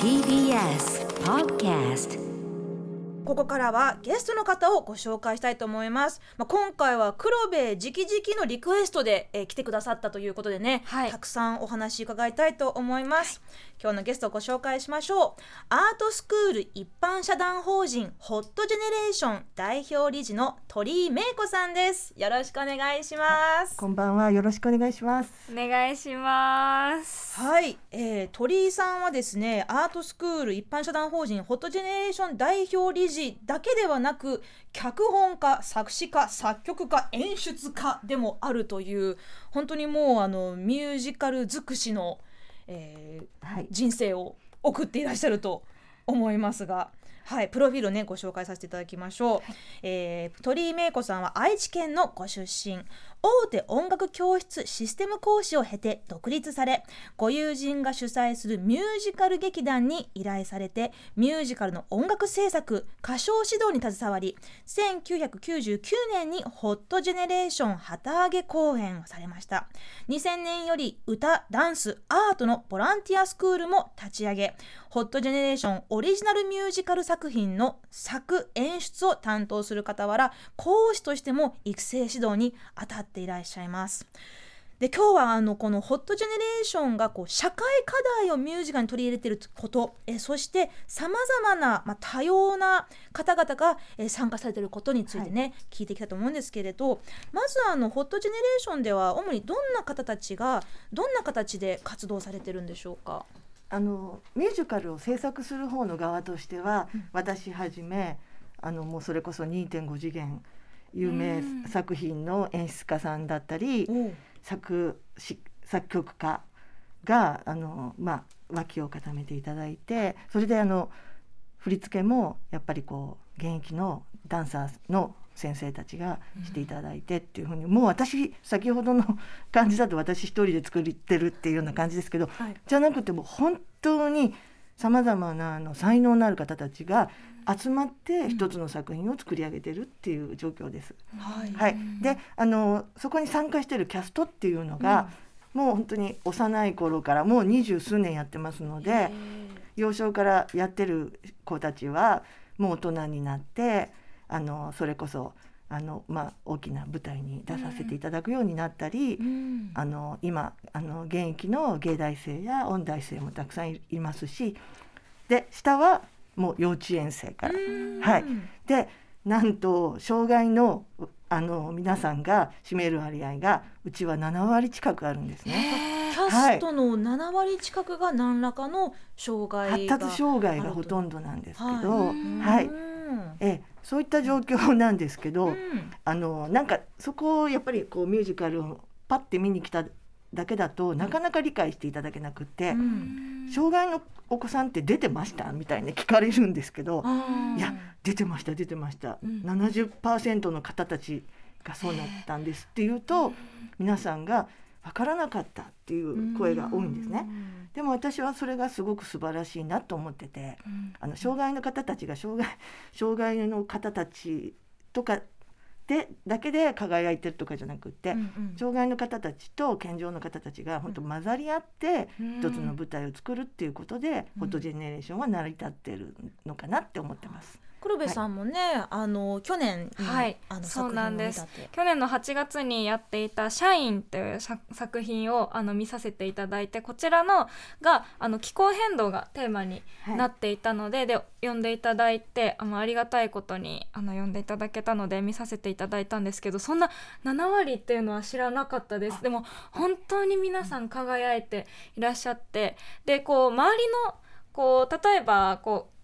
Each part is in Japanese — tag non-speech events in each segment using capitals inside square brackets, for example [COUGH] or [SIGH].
TBS Podcast ここからはゲストの方をご紹介したいと思います。まあ、今回は黒部直々のリクエストで、えー来てくださったということでね、はいたくさんお話伺いたいと思います。今日のゲストをご紹介しましょう。アートスクール一般社団法人ホットジェネレーション代表理事の鳥居芽衣子さんです。よろしくお願いします。こんばんは。よろしくお願いします。お願いします。はい、えー、鳥居さんはですねアートスクール一般社団法人ホットジェネレーション代表理事だけではなく脚本家作詞家作曲家演出家でもあるという本当にもうあのミュージカル尽くしの、えーはい。人生を送っていらっしゃると思いますが。はい、プロフィールをねご紹介させていただきましょう、えー鳥居芽衣子さんは愛知県のご出身大手音楽教室システム講師を経て独立されご友人が主催するミュージカル劇団に依頼されてミュージカルの音楽制作歌唱指導に携わり1999年にホットジェネレーション旗揚げ公演をされました。2000年より歌ダンスアートのボランティアスクールも立ち上げホットジェネレーションオリジナルミュージカル作品の作演出を担当する傍ら講師としても育成指導に当たっていらっしゃいます。で今日はあのこのホットジェネレーションがこう社会課題をミュージカルに取り入れていることえそしてさまざまな、まあ、多様な方々がえ参加されていることについてね、聞いていきたいと思うんですけれどまずあのホットジェネレーションでは主にどんな方たちがどんな形で活動されてるんでしょうか？あのミュージカルを制作する方の側としては、うん私はじめあのもうそれこそ2.5次元有名うん。作品の演出家さんだったり、おう。作詞作曲家があのまあ脇を固めていただいてそれであの振り付けもやっぱりこう現役のダンサーの先生たちがしていただいてっていうふうに、もう私先ほどの [LAUGHS] 感じだと私一人で作ってるっていうような感じですけどはい。じゃなくても本当にさまざまなあの才能のある方たちが集まって一つの作品を作り上げてるっていう状況です。はい。はい、であのそこに参加してるキャストっていうのが、もう本当に幼い頃からもう二十数年やってますので幼少からやってる子たちはもう大人になってあのそれこそあの、まあ、大きな舞台に出させていただくようになったり、うん。あの今あの現役の芸大生や音大生もたくさんいいますしで下はもう幼稚園生から。はい。でなんと障害のあの皆さんが占める割合がうちは7割近くあるんですね。キャストの7割近くが何らかの障害が。発達障害がほとんどなんですけど、ははい、うん。えそういった状況なんですけど、うん。あのなんかそこをやっぱりこうミュージカルをパッて見に来ただけだとなかなか理解していただけなくって、うん。障害のお子さんって出てましたみたいに聞かれるんですけど、いや出てました出てました、うん。70%の方たちがそうなったんですっていうと、皆さんが分からなかったっていう声が多いんですね。でも私はそれがすごく素晴らしいなと思ってて、あの障害の方たちが障害 [LAUGHS] 障害の方たちとかでだけで輝いてるとかじゃなくって、うんうん。障害の方たちと健常の方たちが本当混ざり合ってうん。一つの舞台を作るっていうことで、フォトジェネレーションは成り立ってるのかなって思ってます。黒部さんもね、あの去年に、はい。あのそうなんです。去年の8月にやっていた「社員」という作作品をあの見させていただいてこちらのがあの気候変動がテーマにはい。なっていたので、で読んでいただいてあのありがたいことにあの読んでいただけたので見させていただいたんですけどそんな7割っていうのは知らなかったです。でも本当に皆さん輝いていらっしゃってでこう周りのこう例えばこう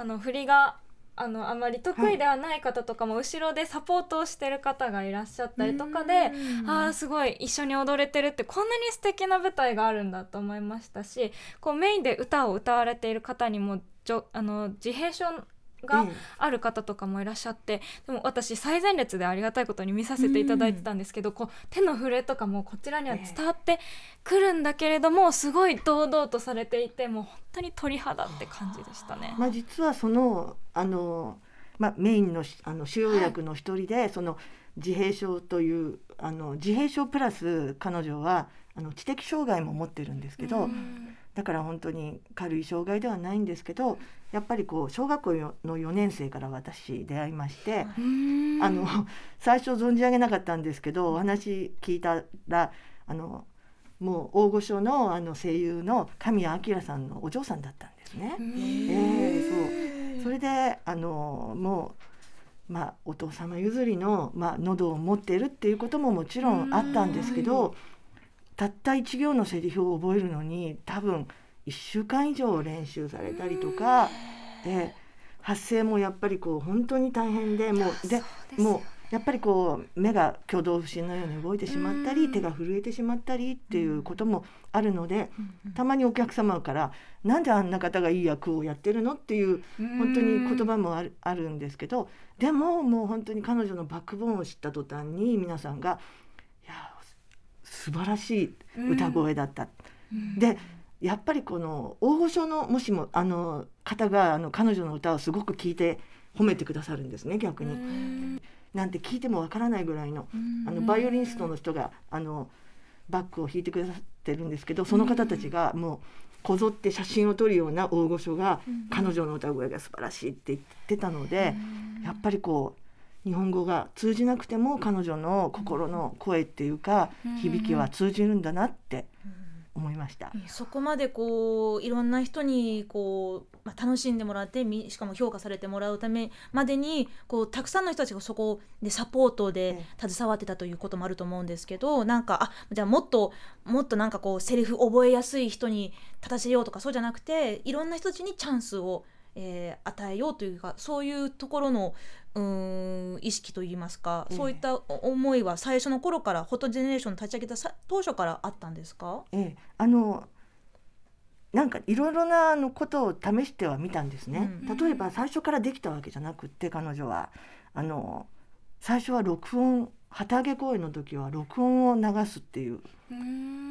あの振りがあのあまり得意ではない方とかも後ろでサポートをしてる方がいらっしゃったりとかで、あーすごい一緒に踊れてるってこんなに素敵な舞台があるんだと思いましたしこうメインで歌を歌われている方にもあの自閉症がええある方とかもいらっしゃってでも私最前列でありがたいことに見させていただいてたんですけど、こう手の震えとかもこちらには伝わってくるんだけれども、すごい堂々とされていてもう本当に鳥肌って感じでしたね。まあ、実はそのあの、まあ、メインのしあの主要役の一人で、その自閉症というあの自閉症プラス彼女はあの知的障害も持ってるんですけど、うん。だから本当に軽い障害ではないんですけどやっぱりこう小学校の4年生から私出会いまして、あの最初存じ上げなかったんですけどお話聞いたらあのもう大御所のあの声優の神谷明さんのお嬢さんだったんですね。ええそう。それであのもう、まあ、お父様譲りの、まあ、喉を持っているっていうことももちろんあったんですけどたった一行のセリフを覚えるのに多分1週間以上練習されたりとかで発声もやっぱりこう本当に大変でもうでもうやっぱりこう目が挙動不審のように動いてしまったり手が震えてしまったりっていうこともあるのでたまにお客様から「なんであんな方がいい役をやってるの?」っていう本当に言葉もあるあるんですけどでももう本当に彼女のバックボーンを知った途端に皆さんが「いや素晴らしい歌声だった」でやっぱりこの大御所のもしもあの方があの彼女の歌をすごく聞いて褒めてくださるんですね逆に。なんて聞いてもわからないぐらいのあのバイオリニストの人があのバックを弾いてくださってるんですけどその方たちがもうこぞって写真を撮るような大御所が彼女の歌声が素晴らしいって言ってたのでやっぱりこう日本語が通じなくても彼女の心の声っていうか響きは通じるんだなって思いました。そこまでこういろんな人にこう、まあ、楽しんでもらってみしかも評価されてもらうためまでにこうたくさんの人たちがそこでサポートで携わってたということもあると思うんですけどなんかあじゃあもっともっとなんかこうセリフ覚えやすい人に立たせようとかそうじゃなくていろんな人たちにチャンスを、えー与えようというかそういうところのうーん意識といいますか、ええ。そういった思いは最初の頃からホットジェネレーション立ち上げたさ当初からあったんですか？ええ、あのなんかいろいろなあのことを試してはみたんですね、うん。例えば最初からできたわけじゃなくって彼女は。あの最初は録音旗揚げ公演の時は録音を流すっていう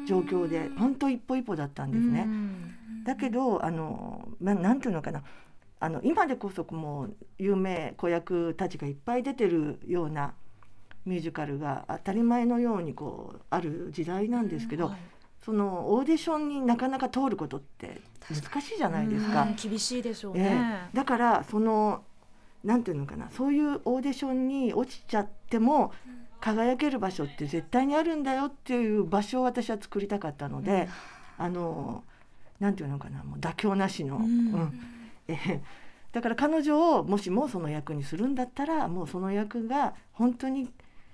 状況で本当一歩一歩だったんですね。うん。だけどあのななんていうのかなあの今でこそもう有名子役たちがいっぱい出てるようなミュージカルが当たり前のようにこうある時代なんですけど、はい。そのオーディションになかなか通ることって難しいじゃないですか。うん厳しいでしょうえね。え。だからそのなんていうのかなそういうオーディションに落ちちゃっても輝ける場所って絶対にあるんだよっていう場所を私は作りたかったので、あのなんていうのかなもう妥協なしの、うん [LAUGHS] だから彼女をもしもその役にするんだったらもうその役が本当に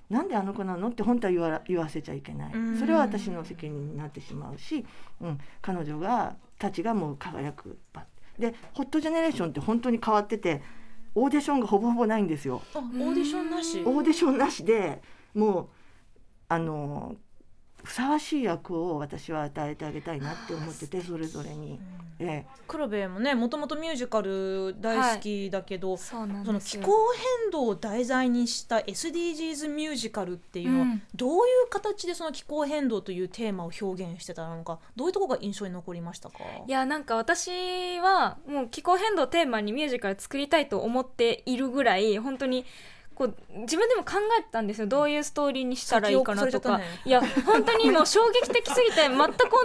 なんであの子なのって本当は言わ言わせちゃいけない、うん。それは私の責任になってしまうし、うん、彼女がたちがもう輝く場。でホットジェネレーションって本当に変わっててオーディションがほぼほぼないんですよ。あオーディションなし。オーディションなしでもうあのふさわしい役を私は与えてあげたいなって思っててそれぞれに。ええ。黒部もねもともとミュージカル大好きだけど、そうなんその気候変動を題材にした SDGs ミュージカルっていうのは、うん。どういう形でその気候変動というテーマを表現してたのかどういうところが印象に残りましたか？いやなんか私はもう気候変動をテーマにミュージカル作りたいと思っているぐらい本当にこう自分でも考えてたんですよ。どういうストーリーにしたらいいかなとか、いや本当にもう衝撃的すぎて全く同じもの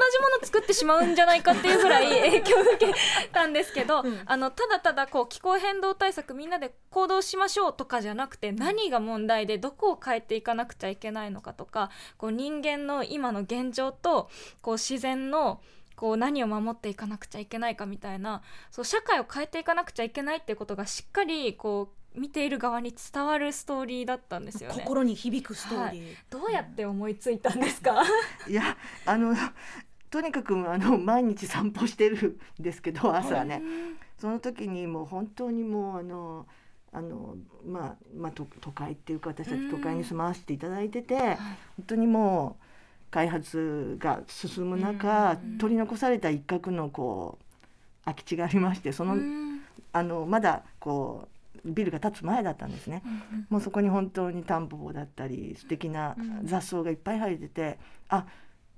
作ってしまうんじゃないかっていうぐらい影響を受けたんですけど、うん。あのただただこう気候変動対策みんなで行動しましょうとかじゃなくて何が問題でどこを変えていかなくちゃいけないのかとかこう人間の今の現状とこう自然のこう何を守っていかなくちゃいけないかみたいなそう社会を変えていかなくちゃいけないっていうことがしっかりこう見ている側に伝わるストーリーだったんですよね。心に響くストーリー、どうやって思いついたんですか、いやあのとにかくあの毎日散歩してるんですけど朝ね、その時にもう本当にもうあのあのまあまあ都都会っていうか私たち都会に住まわせていただいてて、本当にもう開発が進む中、うん。取り残された一角のこう空き地がありましてその,、うん。あのまだこうビルが建つ前だったんですね。もうそこに本当にタンポポだったり素敵な雑草がいっぱい生えてて、あ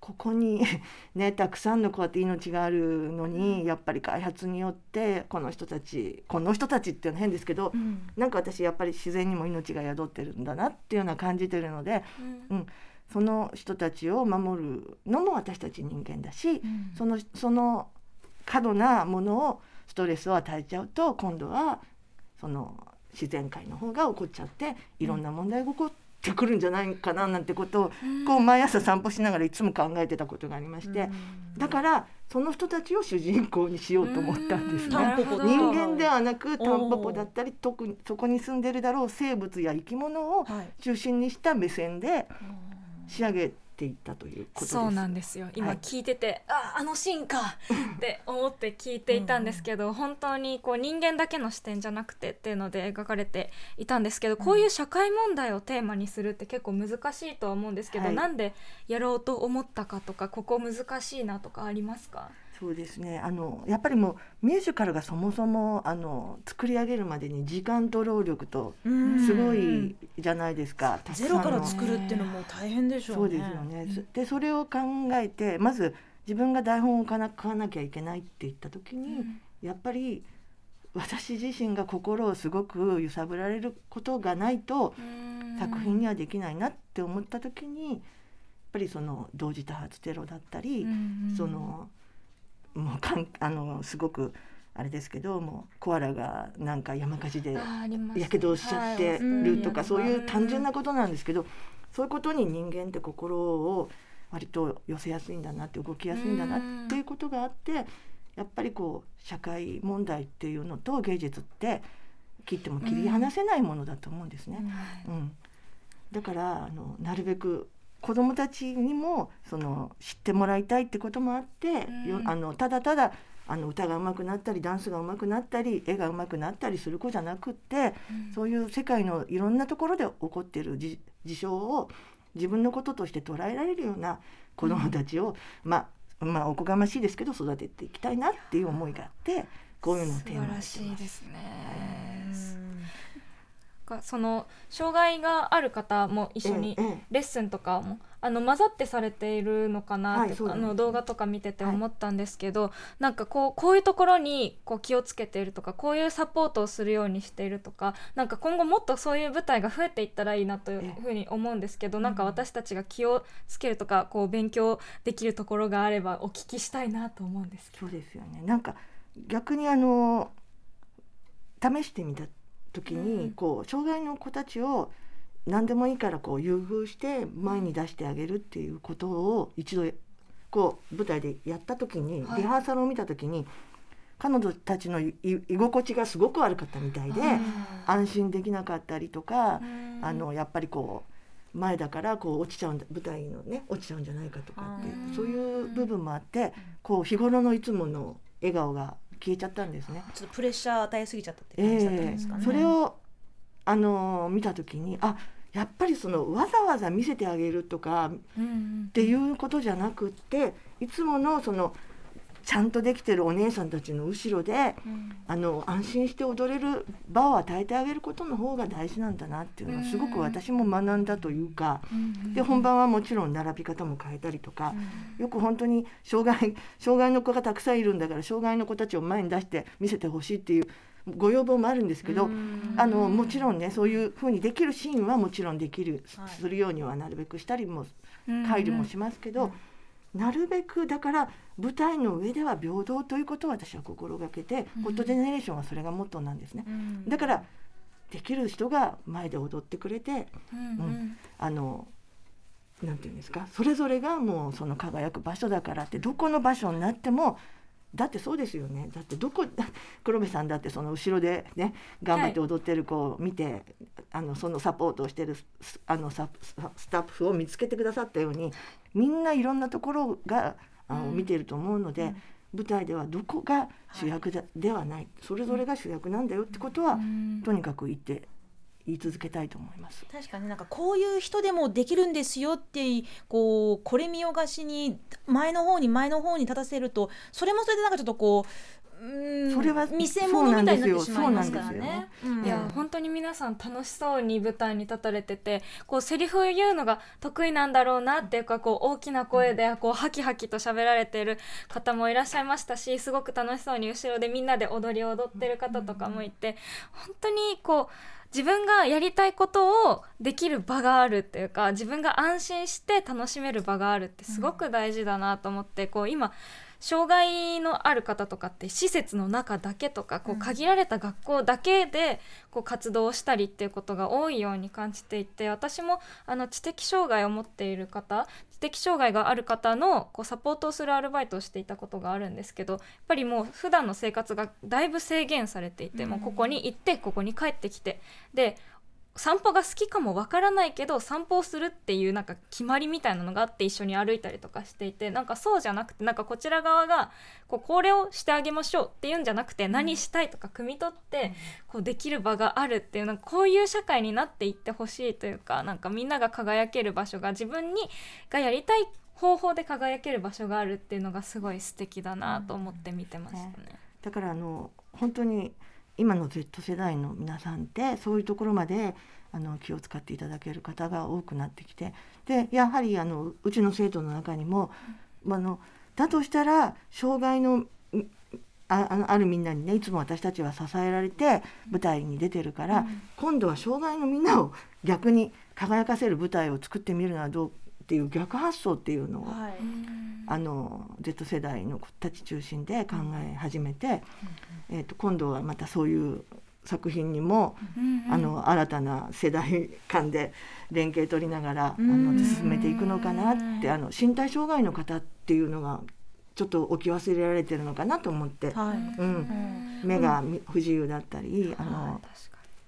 ここに [LAUGHS] ねたくさんのこうやって命があるのにやっぱり開発によってこの人たちこの人たちっていうのは変ですけど、うん。なんか私やっぱり自然にも命が宿ってるんだなっていうのは感じてるので、うん。うん、その人たちを守るのも私たち人間だし、うん。そのその過度なものをストレスを与えちゃうと今度はその自然界の方が起こっちゃっていろんな問題が起こってくるんじゃないかななんてことをこう毎朝散歩しながらいつも考えてたことがありましてだからその人たちを主人公にしようと思ったんですね。人間ではなくタンポポだったり特にそこに住んでるだろう生物や生き物をはい。中心にした目線で仕上げていったということです。そうなんですよ。今はい。聞いてて、ああのシーンか [LAUGHS] って思って聞いていたんですけど、本当にこう人間だけの視点じゃなくてっていうので描かれていたんですけど、こういう社会問題をテーマにするって結構難しいとは思うんですけど、はい。なんでやろうと思ったかとかここ難しいなとかありますか？そうですねあのやっぱりもうミュージカルがそもそもあの作り上げるまでに時間と労力とうんすごいじゃないですか。ゼロから作るっていうのも大変でしょそううね。ですよね。でそれを考えてまず自分が台本を書かなきゃいけないって言った時に、やっぱり私自身が心をすごく揺さぶられることがないと作品にはできないなって思った時にやっぱりその同時多発テロだったり、そのもうかんあのすごくあれですけどもうコアラがなんか山火事でやけどをしちゃってるとか、そういう単純なことなんですけど、そういうことに人間って心を割と寄せやすいんだなって動きやすいんだなっていうことがあってやっぱりこう社会問題っていうのと芸術って切っても切り離せないものだと思うんですね。うん、だからあのなるべく子どもたちにもその知ってもらいたいってこともあって、よあのただただあの歌が上手くなったりダンスが上手くなったり絵が上手くなったりする子じゃなくって、そういう世界のいろんなところで起こっている事事象を自分のこととして捉えられるような子どもたちを、まあまあおこがましいですけど育てていきたいなっていう思いがあってこういうのをテーマにしてます。ですね。がその障害がある方も一緒にレッスンとかもあの混ざってされているのかなって、あの動画とか見てて思ったんですけど、なんかこうこういうところにこう気をつけているとかこういうサポートをするようにしているとかなんか今後もっとそういう舞台が増えていったらいいなというふうに思うんですけど、なんか私たちが気をつけるとかこう勉強できるところがあればお聞きしたいなと思うんですけど。そうですよね。なんか逆にあの試してみた時に、うんこう障害の子たちを何でもいいからこう優遇して前に出してあげるっていうことを一度こう舞台でやった時に、はい。リハーサルを見た時に彼女たちのい居心地がすごく悪かったみたいで、安心できなかったりとか、あのやっぱりこう前だからこう落ちちゃうんだ舞台のね落ちちゃうんじゃないかとかってそういう部分もあってこう日頃のいつもの笑顔が消えちゃったんですね。ちょっとプレッシャー与えすぎちゃったって感じだったんえですかね。えそれをあの見た時にあやっぱりそのわざわざ見せてあげるとかっていうことじゃなくっていつものそのちゃんとできてるお姉さんたちの後ろであの安心して踊れる場を与えてあげることの方が大事なんだなっていうのはすごく私も学んだというかで本番はもちろん並び方も変えたりとかよく本当に障害障害の子がたくさんいるんだから障害の子たちを前に出して見せてほしいっていうご要望もあるんですけどあのもちろんねそういうふうにできるシーンはもちろんできるはい。するようにはなるべくしたりも配慮もしますけど、なるべくだから舞台の上では平等ということを私は心がけて、ホットジェネレーションはそれがモットーなんですね。うん。だからできる人が前で踊ってくれてうん。あのなんていうんですかそれぞれがもうその輝く場所だからってどこの場所になってもだってそうですよね。だってどこ [LAUGHS] 黒部さんだってその後ろでね頑張って踊ってる子を見て、あのそのサポートをしてるスあのサススタッフを見つけてくださったようにみんないろんなところがあの、うん。見てると思うので、舞台ではどこが主役だ、ではない。それぞれが主役なんだよってことは、とにかく言って言い続けたいと思います。確かになんかこういう人でもできるんですよってこうこれ見よがしに前の方に前の方に立たせるとそれもそれでなんかちょっとこううーんそれは見せ物みたいになってしまいますからそうなんね。いや本当に皆さん楽しそうに舞台に立たれててこうセリフを言うのが得意なんだろうなっていうかこう大きな声でこうハキハキと喋られている方もいらっしゃいましたしすごく楽しそうに後ろでみんなで踊り踊ってる方とかもいて本当にこう自分がやりたいことをできる場があるっていうか自分が安心して楽しめる場があるってすごく大事だなと思ってこう今障害のある方とかって施設の中だけとかこう限られた学校だけでこう活動したりっていうことが多いように感じていて私もあの知的障害を持っている方知的障害がある方のこうサポートをするアルバイトをしていたことがあるんですけどやっぱりもう普段の生活がだいぶ制限されていて、もうここに行ってここに帰ってきてで散歩が好きかもわからないけど散歩をするっていうなんか決まりみたいなのがあって一緒に歩いたりとかしていてなんかそうじゃなくてなんかこちら側がこうこれをしてあげましょうっていうんじゃなくて何したいとか汲み取ってこうできる場があるっていうなんかこういう社会になっていってほしいというかなんかみんなが輝ける場所が自分にがやりたい方法で輝ける場所があるっていうのがすごい素敵だなと思って見てましたね。だからあの本当に今の Z 世代の皆さんってそういうところまであの気を使っていただける方が多くなってきてでやはりあのうちの生徒の中にも、あのだとしたら障害のああるみんなにねいつも私たちは支えられて舞台に出てるから、今度は障害のみんなを逆に輝かせる舞台を作ってみるのはどうっていう逆発想っていうのを、はい。あの Z 世代の子たち中心で考え始めて、えー、と今度はまたそういう作品にも、あの新たな世代間で連携取りながら、あの進めていくのかなってあの身体障害の方っていうのがちょっと置き忘れられてるのかなと思って、はい。うん。目がみ不自由だったり、あの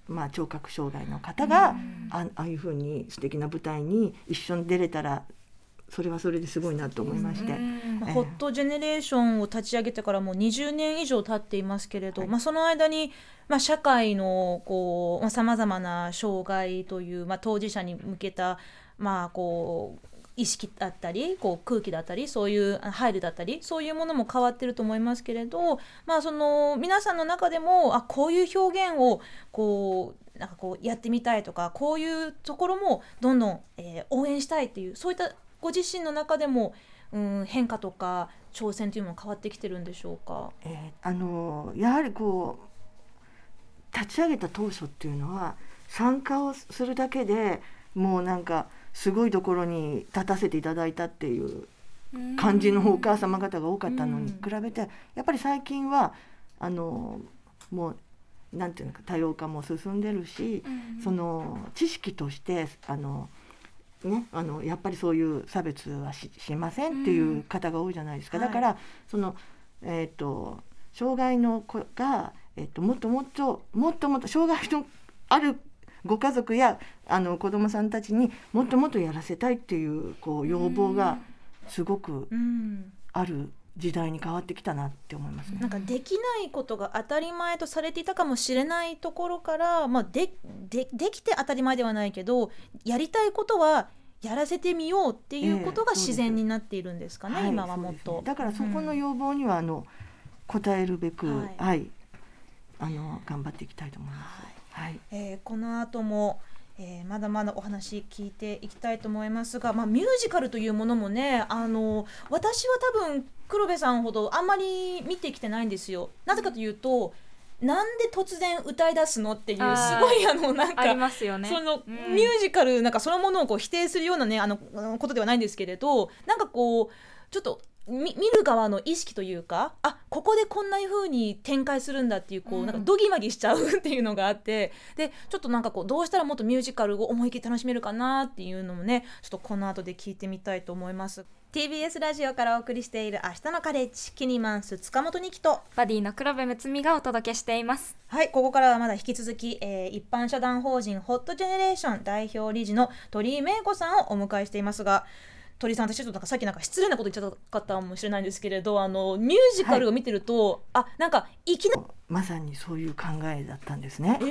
まあ、聴覚障害の方が、あああいうふうに素敵な舞台に一緒に出れたらそれはそれですごいなと思いまして。まあええ。ホットジェネレーションを立ち上げてからもう20年以上経っていますけれど、はい。まあ、その間に、まあ、社会のこうさまざ、まな障害という、まあ、当事者に向けた、まあ、こう意識だったりこう空気だったりそういう配慮だったりそういうものも変わってると思いますけれど、まあ、その皆さんの中でもあこういう表現をこうなんかこうやってみたいとかこういうところもどんどん、えー応援したいっていうそういったご自身の中でも、うん、変化とか挑戦というのも変わってきてるんでしょうか？えーあのやはりこう立ち上げた当初っていうのは参加をするだけでもうなんかすごいところに立たせていただいたっていうに感じのお母様方が多かったのに比べてやっぱり最近はあのもうなんていうのか多様化も進んでるし、その知識としてあの、ね、あのやっぱりそういう差別はししませんっていう方が多いじゃないですか、はい。だからその、えー、と障害の子が、えー、ともっともっともっともっと障害のあるご家族やあの子どもさんたちにもっともっとやらせたいっていうこう要望がすごくうん。ある時代に変わってきたなって思いますね。なんかできないことが当たり前とされていたかもしれないところから、まあ、ででできて当たり前ではないけどやりたいことはやらせてみようっていうことが自然になっているんですかね、はい今はもっと。そうですね。だからそこのうん。要望にはあの応えるべく、ははいい、あの頑張っていきたいと思います。はい、えーこの後も、えーまだまだお話聞いていきたいと思いますが、まあ、ミュージカルというものもねあの私は多分黒部さんほどあんまり見てきてないんですよ。なぜかというとなんで突然歌い出すのっていうすごいあのなんかありますよね。そのうん。ミュージカルなんかそのものをこう否定するようなねあのことではないんですけれどなんかこうちょっとみ見る側の意識というかあここでこんな風に展開するんだっていうこう、うんなんかドギマギしちゃうっていうのがあってでちょっとなんかこうどうしたらもっとミュージカルを思いっきり楽しめるかなっていうのもねちょっとこの後で聞いてみたいと思います。TBS ラジオからお送りしている「明日のカレッジ」キニマンス塚本二希とバディの黒部睦美がお届けしていますはい、ここからはまだ引き続き、えー一般社団法人ホットジェネレーション代表理事の鳥居芽子さんをお迎えしていますが鳥居さん私ちょっとなんかさっきなんか失礼なこと言っちゃったかもしれないんですけれどあのミュージカルを見てると、あなんかいきなまさにそういう考えだったんですね。え？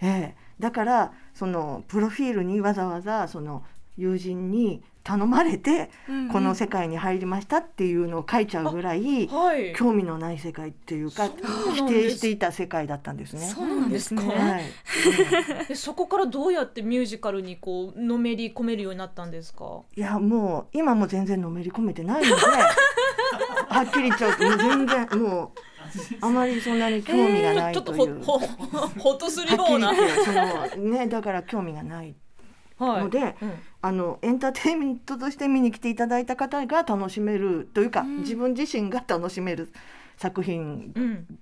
ええ。だからそのプロフィールにわざわざその友人に頼まれてこの世界に入りましたっていうのを書いちゃうぐらいはい興味のない世界っていうか否定していた世界だったんですね。そうなんですねそうなんはい、そこからどうやってミュージカルにこうのめり込めるようになったんですかいやもう今も全然のめり込めてないのではっきり言っちゃうともう全然もうあまりそんなに興味がないちょっという。ほほほっとするようなそのねだから興味がないはいので、うんあのエンターテインメントとして見に来ていただいた方が楽しめるというか、うん。自分自身が楽しめる作品うん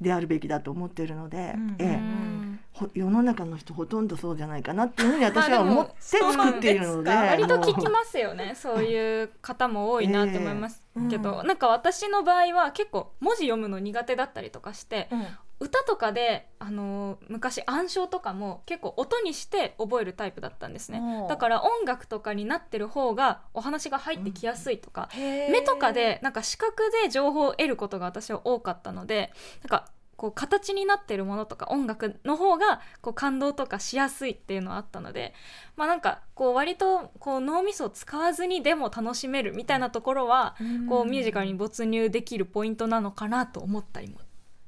であるべきだと思っているので、うん。ええ。世の中の人ほとんどそうじゃないかなっていうふうに私は思って作っているので割と聞きますよね。そういう方も多いなって思います。けど、ええ。うんなんか私の場合は結構文字読むの苦手だったりとかして、うん歌とかで、あのー昔暗唱とかも結構音にして覚えるタイプだったんですね。だから音楽とかになってる方がお話が入ってきやすいとか、へー。目とかでなんか視覚で情報を得ることが私は多かったのでなんかこう形になってるものとか音楽の方がこう感動とかしやすいっていうのはあったのでまあなんかこう割とこう脳みそを使わずにでも楽しめるみたいなところはこうミュージカルに没入できるポイントなのかなと思思ったりも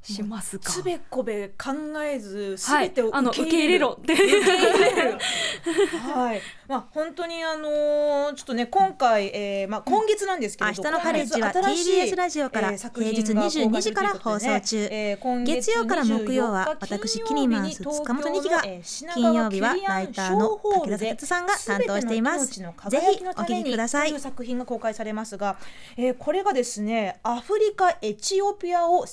しますが。つべこべ考えずはい全てを、あの受け入れろって。受け入れる。はい、[LAUGHS] まあ本当にあのーちょっとね今回、えー、まあ今月なんですけれど、明日のカレッジは TBS ラジオから平日が公開され22時から放送中。えー今月月曜から木曜は24私キニマンス塚本二木が金川曜日はライターの武田で哲さんが担当しています。ぜひお聞きください。という作品が公開されますが、えーこれがですねアフリカエチオピアを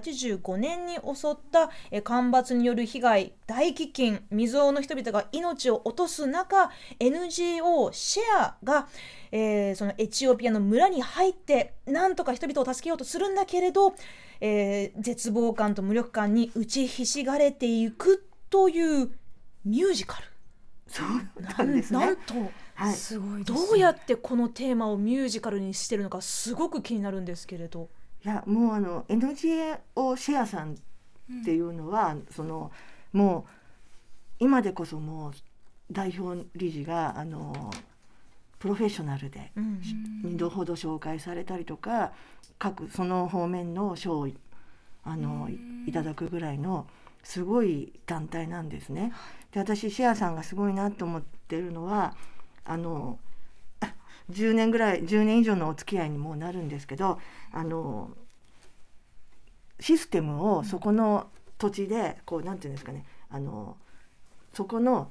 1985年に襲った、えー干ばつによる被害大飢饉未曾有の人々が命を落とす中 NGO シェアが、えーそのエチオピアの村に入ってなんとか人々を助けようとするんだけれど、えー絶望感と無力感に打ちひしがれていくというミュージカル。そうなんですね。なんとはい、すごいどうやってこのテーマをミュージカルにしてるのかすごく気になるんですけれど。いやもうあの NGO シェアさんっていうのは、そのもう今でこそもう代表理事があのプロフェッショナルでうん。2度ほど紹介されたりとか各その方面の賞をあのいただくぐらいのすごい団体なんですね。で私シェアさんがすごいなと思ってるのはあの10年ぐらい10年以上のお付き合いにもうなるんですけどあのシステムをそこの土地でこうなんていうんですかねあのそこの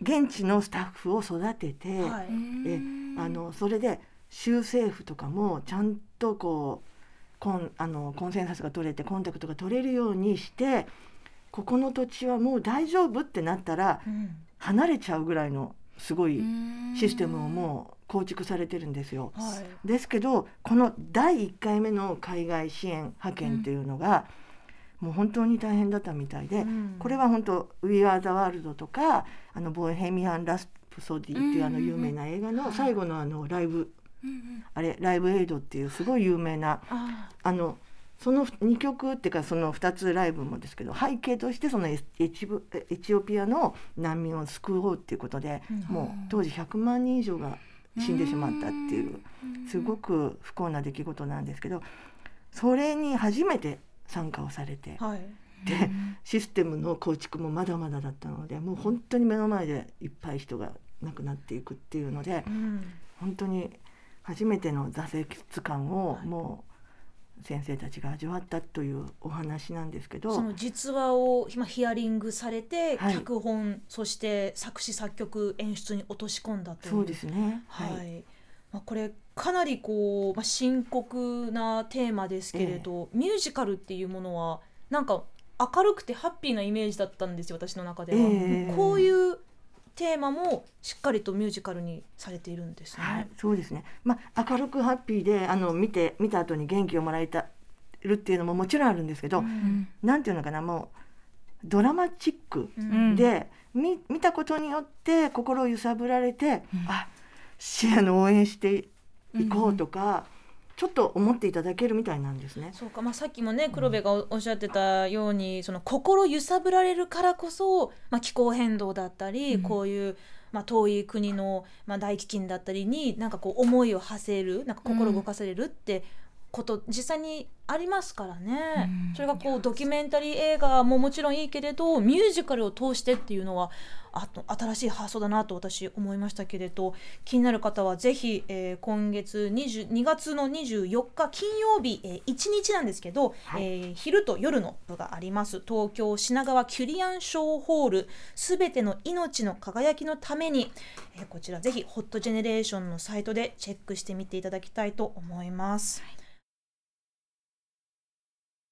現地のスタッフを育てて、はい。えあのそれで州政府とかもちゃんとこうコンあのコンセンサスが取れてコンタクトが取れるようにしてここの土地はもう大丈夫ってなったらうん。離れちゃうぐらいのすごいシステムをうもう構築されてるんですよ。はい。ですけどこの第1回目の海外支援派遣っていうのが、もう本当に大変だったみたいで、うん。これは本当「We Are the World」とか「あのボヘミアン・ラスプソディ」っていうあの有名な映画の最後のあのライブあれ「ライブエイド」っていうすごい有名なああ。のその2曲っていうかその2つライブもですけど背景としてそのエエチブエチオピアの難民を救おうっていうことで、うん。もう当時100万人以上が死んでしまったっていうすごく不幸な出来事なんですけどそれに初めて参加をされてーはい。でシステムの構築もまだまだだったのでもう本当に目の前でいっぱい人が亡くなっていくっていうのでうん。本当に初めての挫折感をはい。もう先生たちが味わったというお話なんですけど。その実話を今ヒアリングされて、はい。脚本そして作詞作曲演出に落とし込んだという。そうですね。はい、まあ、これかなりこう、まあ、深刻なテーマですけれど、ミュージカルっていうものはなんか明るくてハッピーなイメージだったんですよ私の中では、ええ。こういうテーマもしっかりとミュージカルにされているんですね。はい、そうですね。まあ明るくハッピーであの見て見た後に元気をもらえたるっていうのももちろんあるんですけど、うんなんていうのかなもうドラマチックうんで、見見たことによって心を揺さぶられて、あシェアの応援していこうとか、ちょっと思っていただけるみたいなんですね。そうか、まあ、さっきもね黒部がおおっしゃってたようにその心揺さぶられるからこそ、まあ、気候変動だったり、こういう、まあ、遠い国の、まあ、大飢饉だったりになんかこう思いを馳せるなんか心動かされるってこと実際にありますからね、うん。それがこうドキュメンタリー映画ももちろんいいけれどミュージカルを通してっていうのはあと新しい発想だなと私思いましたけれど気になる方はぜひ、えー今月20 2月の24日金曜日、えー1日なんですけど、はい。えー昼と夜の部があります。東京品川キュリアンショーホールすべての命の輝きのために、えーこちらぜひホットジェネレーションのサイトでチェックしてみていただきたいと思います。